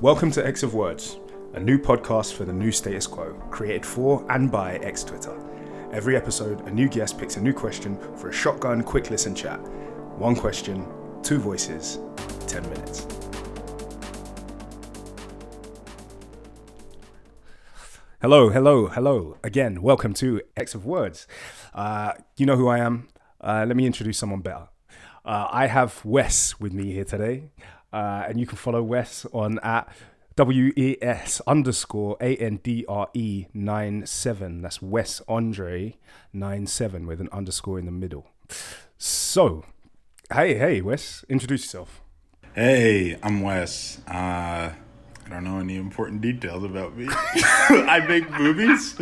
Welcome to X of Words, a new podcast for the new status quo, created for and by X Twitter. Every episode, a new guest picks a new question for a shotgun quick listen chat. One question, two voices, 10 minutes. Hello, hello, hello. Again, welcome to X of Words. Uh, you know who I am. Uh, let me introduce someone better. Uh, I have Wes with me here today, uh, and you can follow Wes on at W E S underscore A N D R E nine seven. That's Wes Andre nine seven with an underscore in the middle. So, hey, hey, Wes, introduce yourself. Hey, I'm Wes. Uh, I don't know any important details about me. I make movies.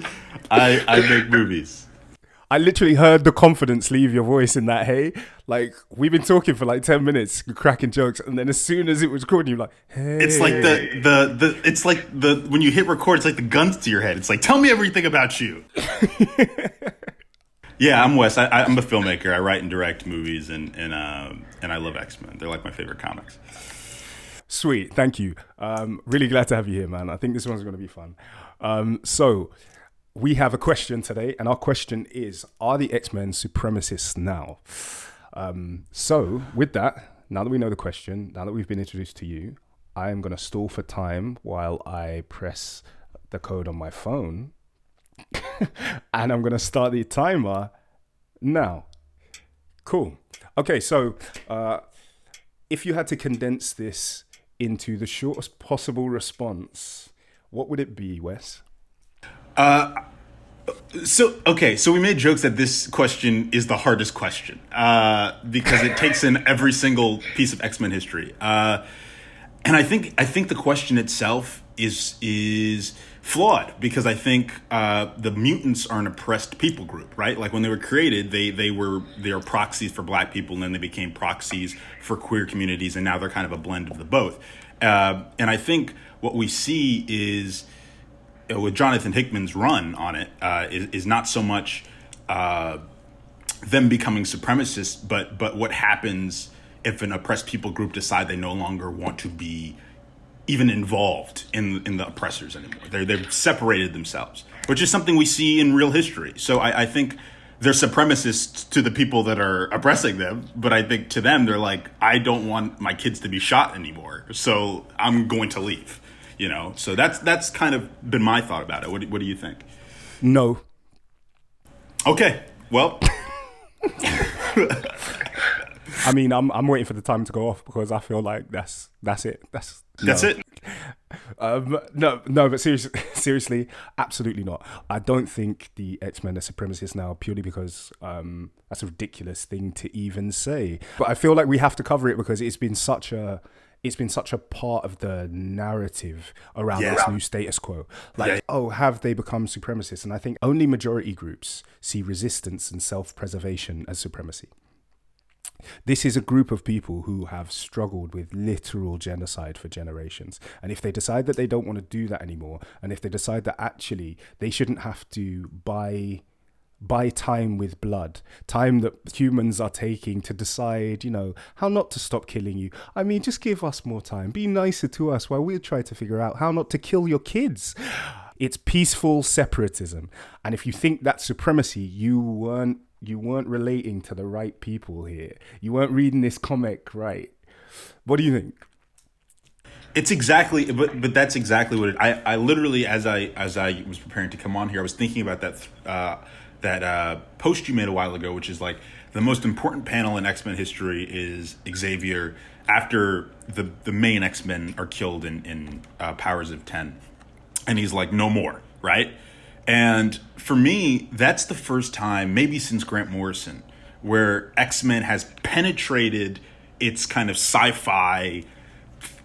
I I make movies. I literally heard the confidence leave your voice in that. Hey, like we've been talking for like ten minutes, cracking jokes, and then as soon as it was recording, you're like, hey. It's like the the the. It's like the when you hit record, it's like the guns to your head. It's like tell me everything about you. yeah, I'm Wes. I, I'm a filmmaker. I write and direct movies, and and um, and I love X Men. They're like my favorite comics. Sweet, thank you. Um, really glad to have you here, man. I think this one's going to be fun. Um, so, we have a question today, and our question is Are the X Men supremacists now? Um, so, with that, now that we know the question, now that we've been introduced to you, I am going to stall for time while I press the code on my phone. and I'm going to start the timer now. Cool. Okay, so uh, if you had to condense this into the shortest possible response, what would it be, Wes? Uh, so okay, so we made jokes that this question is the hardest question uh, because it takes in every single piece of X Men history, uh, and I think I think the question itself is is flawed because I think uh, the mutants are an oppressed people group, right? Like when they were created, they they were they are proxies for Black people, and then they became proxies for queer communities, and now they're kind of a blend of the both. Uh, and I think what we see is with Jonathan Hickman's run on it uh, is, is not so much uh, them becoming supremacists, but but what happens if an oppressed people group decide they no longer want to be even involved in in the oppressors anymore. They they've separated themselves, which is something we see in real history. So I, I think they're supremacists to the people that are oppressing them, but I think to them they're like, I don't want my kids to be shot anymore, so I'm going to leave you know so that's that's kind of been my thought about it what do, what do you think No. okay well I mean, I'm I'm waiting for the time to go off because I feel like that's that's it. That's that's no. it Um, no, no, but seriously, seriously, absolutely not. I don't think the X Men are supremacists now purely because um, that's a ridiculous thing to even say. But I feel like we have to cover it because it's been such a it's been such a part of the narrative around Yeah. this new status quo. Like, Yeah. oh, have they become supremacists? And I think only majority groups see resistance and self preservation as supremacy. This is a group of people who have struggled with literal genocide for generations. And if they decide that they don't want to do that anymore, and if they decide that actually they shouldn't have to buy buy time with blood, time that humans are taking to decide, you know, how not to stop killing you. I mean, just give us more time. Be nicer to us while we try to figure out how not to kill your kids. It's peaceful separatism. And if you think that's supremacy, you weren't you weren't relating to the right people here. You weren't reading this comic right. What do you think? it's exactly but but that's exactly what it, I I literally as I as I was preparing to come on here I was thinking about that uh that uh post you made a while ago which is like the most important panel in X-Men history is Xavier after the the main X-Men are killed in in uh, Powers of 10 and he's like no more right? And for me that's the first time maybe since grant morrison where x-men has penetrated its kind of sci-fi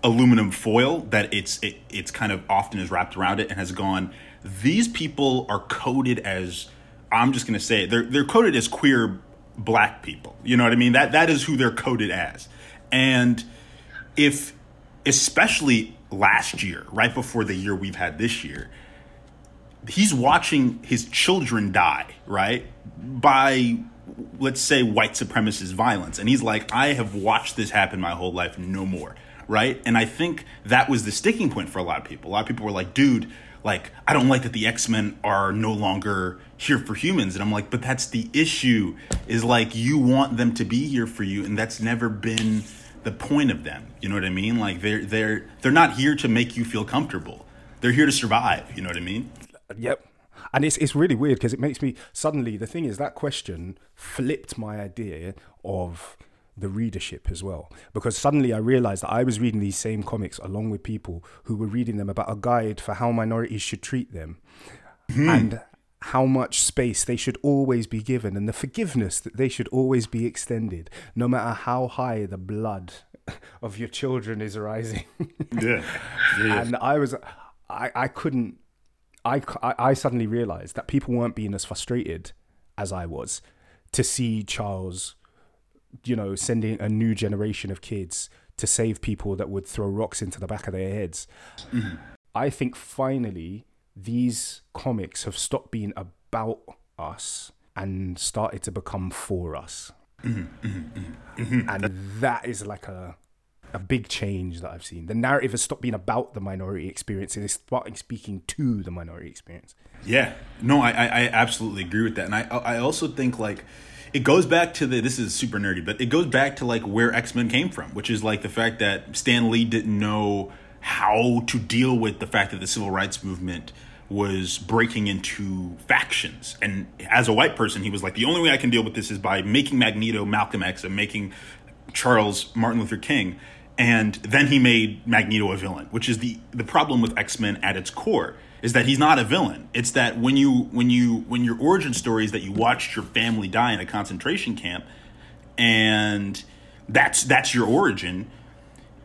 aluminum foil that it's it, it's kind of often is wrapped around it and has gone these people are coded as i'm just going to say it they're they're coded as queer black people you know what i mean? That that is who they're coded as. And if especially last year right before the year we've had this year he's watching his children die right by let's say white supremacist violence. And he's like i have watched this happen my whole life no more right? And i think that was the sticking point for a lot of people. A lot of people were like dude like i don't like that the x-men are no longer here for humans. And i'm like but that's the issue is like you want them to be here for you and that's never been the point of them. You know what i mean? Like they're they're they're not here to make you feel comfortable. They're here to survive. You know what i mean? Yep. And it's it's really weird because it makes me suddenly the thing is that question flipped my idea of the readership as well. Because suddenly I realized that I was reading these same comics along with people who were reading them about a guide for how minorities should treat them hmm. and how much space they should always be given and the forgiveness that they should always be extended no matter how high the blood of your children is rising. Yeah, yeah. and I was I I couldn't I, I I suddenly realized that people weren't being as frustrated as I was to see Charles, you know, sending a new generation of kids to save people that would throw rocks into the back of their heads. Mm-hmm. I think finally these comics have stopped being about us and started to become for us. Mm-hmm. Mm-hmm. and that is like a a big change that I've seen. The narrative has stopped being about the minority experience and starting speaking to the minority experience. Yeah, no, I, I, I absolutely agree with that, and I, I also think like it goes back to the this is super nerdy, but it goes back to like where X Men came from, which is like the fact that Stan Lee didn't know how to deal with the fact that the civil rights movement was breaking into factions, and as a white person, he was like, the only way I can deal with this is by making Magneto Malcolm X and making Charles Martin Luther King. And then he made Magneto a villain, which is the the problem with X Men at its core is that he's not a villain. It's that when you when you when your origin story is that you watched your family die in a concentration camp, and that's that's your origin,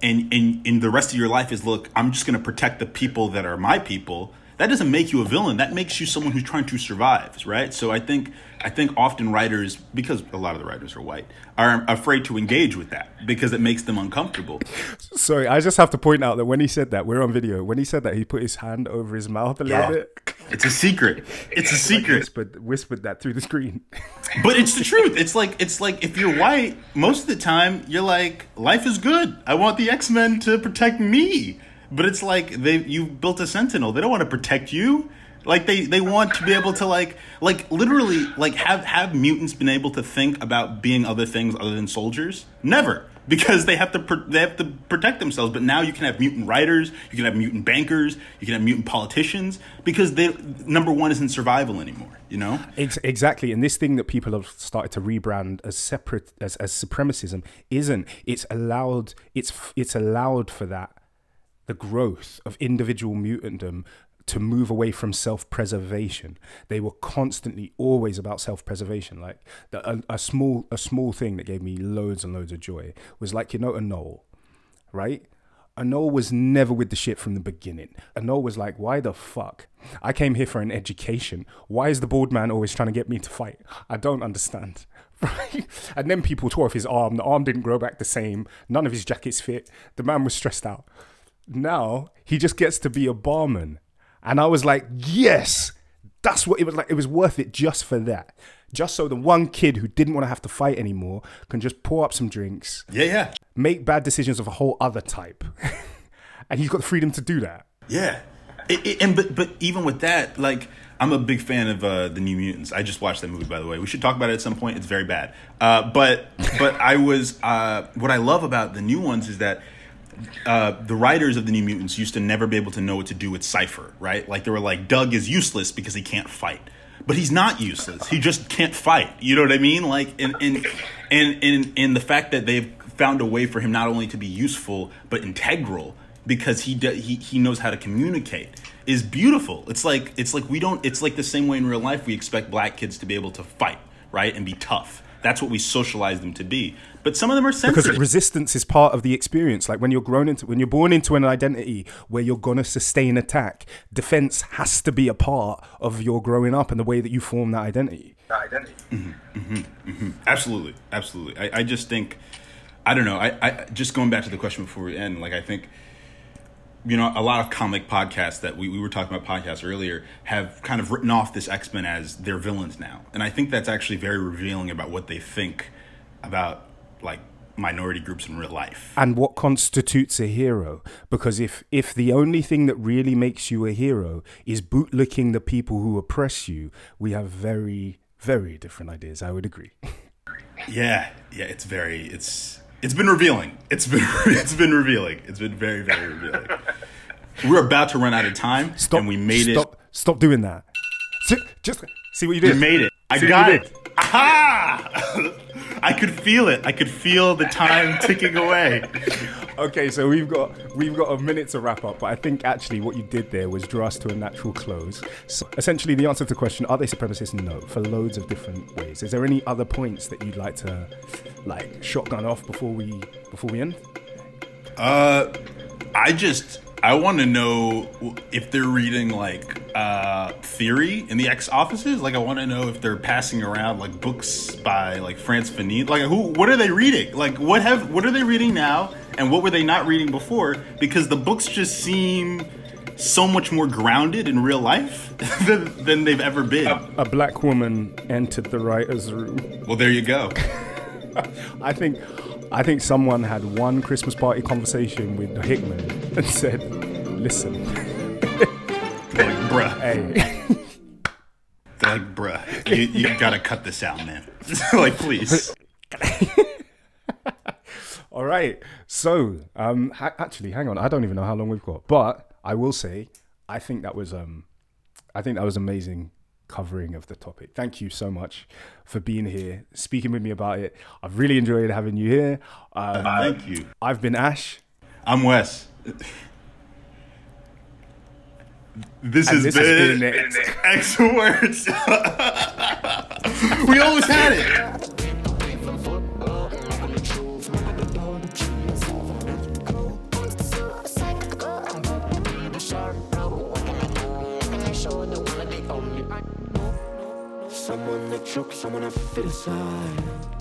and and in the rest of your life is look, I'm just going to protect the people that are my people. That doesn't make you a villain. That makes you someone who's trying to survive, right? So I think I think often writers, because a lot of the writers are white, are afraid to engage with that because it makes them uncomfortable. Sorry, I just have to point out that when he said that, we're on video. When he said that, he put his hand over his mouth a little Yeah. bit. It's a secret. It's a Like secret. whispered, whispered that through the screen. But it's the truth. It's like it's like if you're white, most of the time you're like, life is good. I want the X Men to protect me. But it's like they you built a Sentinel. They don't want to protect you. Like they they want to be able to like like literally like have have mutants been able to think about being other things other than soldiers? Never. Because they have to pr- they have to protect themselves, but now you can have mutant writers, you can have mutant bankers, you can have mutant politicians because they number one isn't survival anymore. You know, It's exactly, and this thing that people have started to rebrand as separate as, as supremacism isn't. It's allowed. It's it's allowed for that the growth of individual mutantdom to move away from self-preservation. They were constantly always about self-preservation. Like the, a, a small a small thing that gave me loads and loads of joy was like you know Anole, right? Anole was never with the shit from the beginning. Anole was like, why the fuck? I came here for an education. Why is the bald man always trying to get me to fight? I don't understand. Right? And then people tore off his arm. The arm didn't grow back the same. None of his jackets fit. The man was stressed out. Now he just gets to be a barman. And I was like, yes, that's what it was like. It was worth it just for that. Just so the one kid who didn't want to have to fight anymore can just pour up some drinks, yeah, yeah, make bad decisions of a whole other type. and he's got the freedom to do that. Yeah, it, it- and but but even with that, like I'm a big fan of uh, the New Mutants. I just watched that movie, by the way. We should talk about it at some point. It's very bad. Uh, but but I was uh, what I love about the new ones is that. Uh, the writers of the New Mutants used to never be able to know what to do with Cypher, right? Like they were like, Doug is useless because he can't fight, but he's not useless. He just can't fight. You know what I mean? Like, and and and and, and the fact that they've found a way for him not only to be useful but integral because he do, he he knows how to communicate is beautiful. It's like it's like we don't. It's like the same way in real life we expect black kids to be able to fight, right, and be tough. That's what we socialize them to be. But some of them are sensitive. because resistance is part of the experience like when you're grown into when you're born into an identity where you're going to sustain attack defense has to be a part of your growing up and the way that you form that identity mm-hmm, mm-hmm, mm-hmm. Absolutely, absolutely. I, I just think, I don't know. I, I just going back to the question before we end. Like I think you know, a lot of comic podcasts that we, we were talking about podcasts earlier have kind of written off this X Men as their villains now, and I think that's actually very revealing about what they think about like minority groups in real life. and what constitutes a hero. Because if if the only thing that really makes you a hero is bootlicking the people who oppress you we have very very different ideas. I would agree. Yeah, yeah, it's very it's it's been revealing. It's been it's been revealing. It's been very very revealing. We're about to run out of time, stop and we made stop, it. stop doing that See, just see what you did. We made it. I See got it. Aha! I could feel it. I could feel the time ticking away. Okay, so we've got we've got a minute to wrap up, but I think actually what you did there was draw us to a natural close. So essentially, the answer to the question: Are they supremacists? No, for loads of different ways. Is there any other points that you'd like to like shotgun off before we before we end? Uh, I just I want to know if they're reading like uh theory in the X offices. Like I want to know if they're passing around like books by like Frantz Fanon. Like who? What are they reading? Like what have what are they reading now? And what were they not reading before? Because the books just seem so much more grounded in real life than, than they've ever been. A black woman entered the writers' room. Well, there you go. I think I think someone had one Christmas party conversation with the Hickman and said, "Listen, like, bruh. hey." They're like, bruh, you, you gotta cut this out, man. like, please. All right. So, um, ha- actually, hang on. I don't even know how long we've got, but I will say, I think that was, um, I think that was amazing covering of the topic. Thank you so much for being here, speaking with me about it. I've really enjoyed having you here. Um, Thank you. I've been Ash. I'm Wes. This has this has been, been X. X words. we always had it. Chokes, someone I fit aside.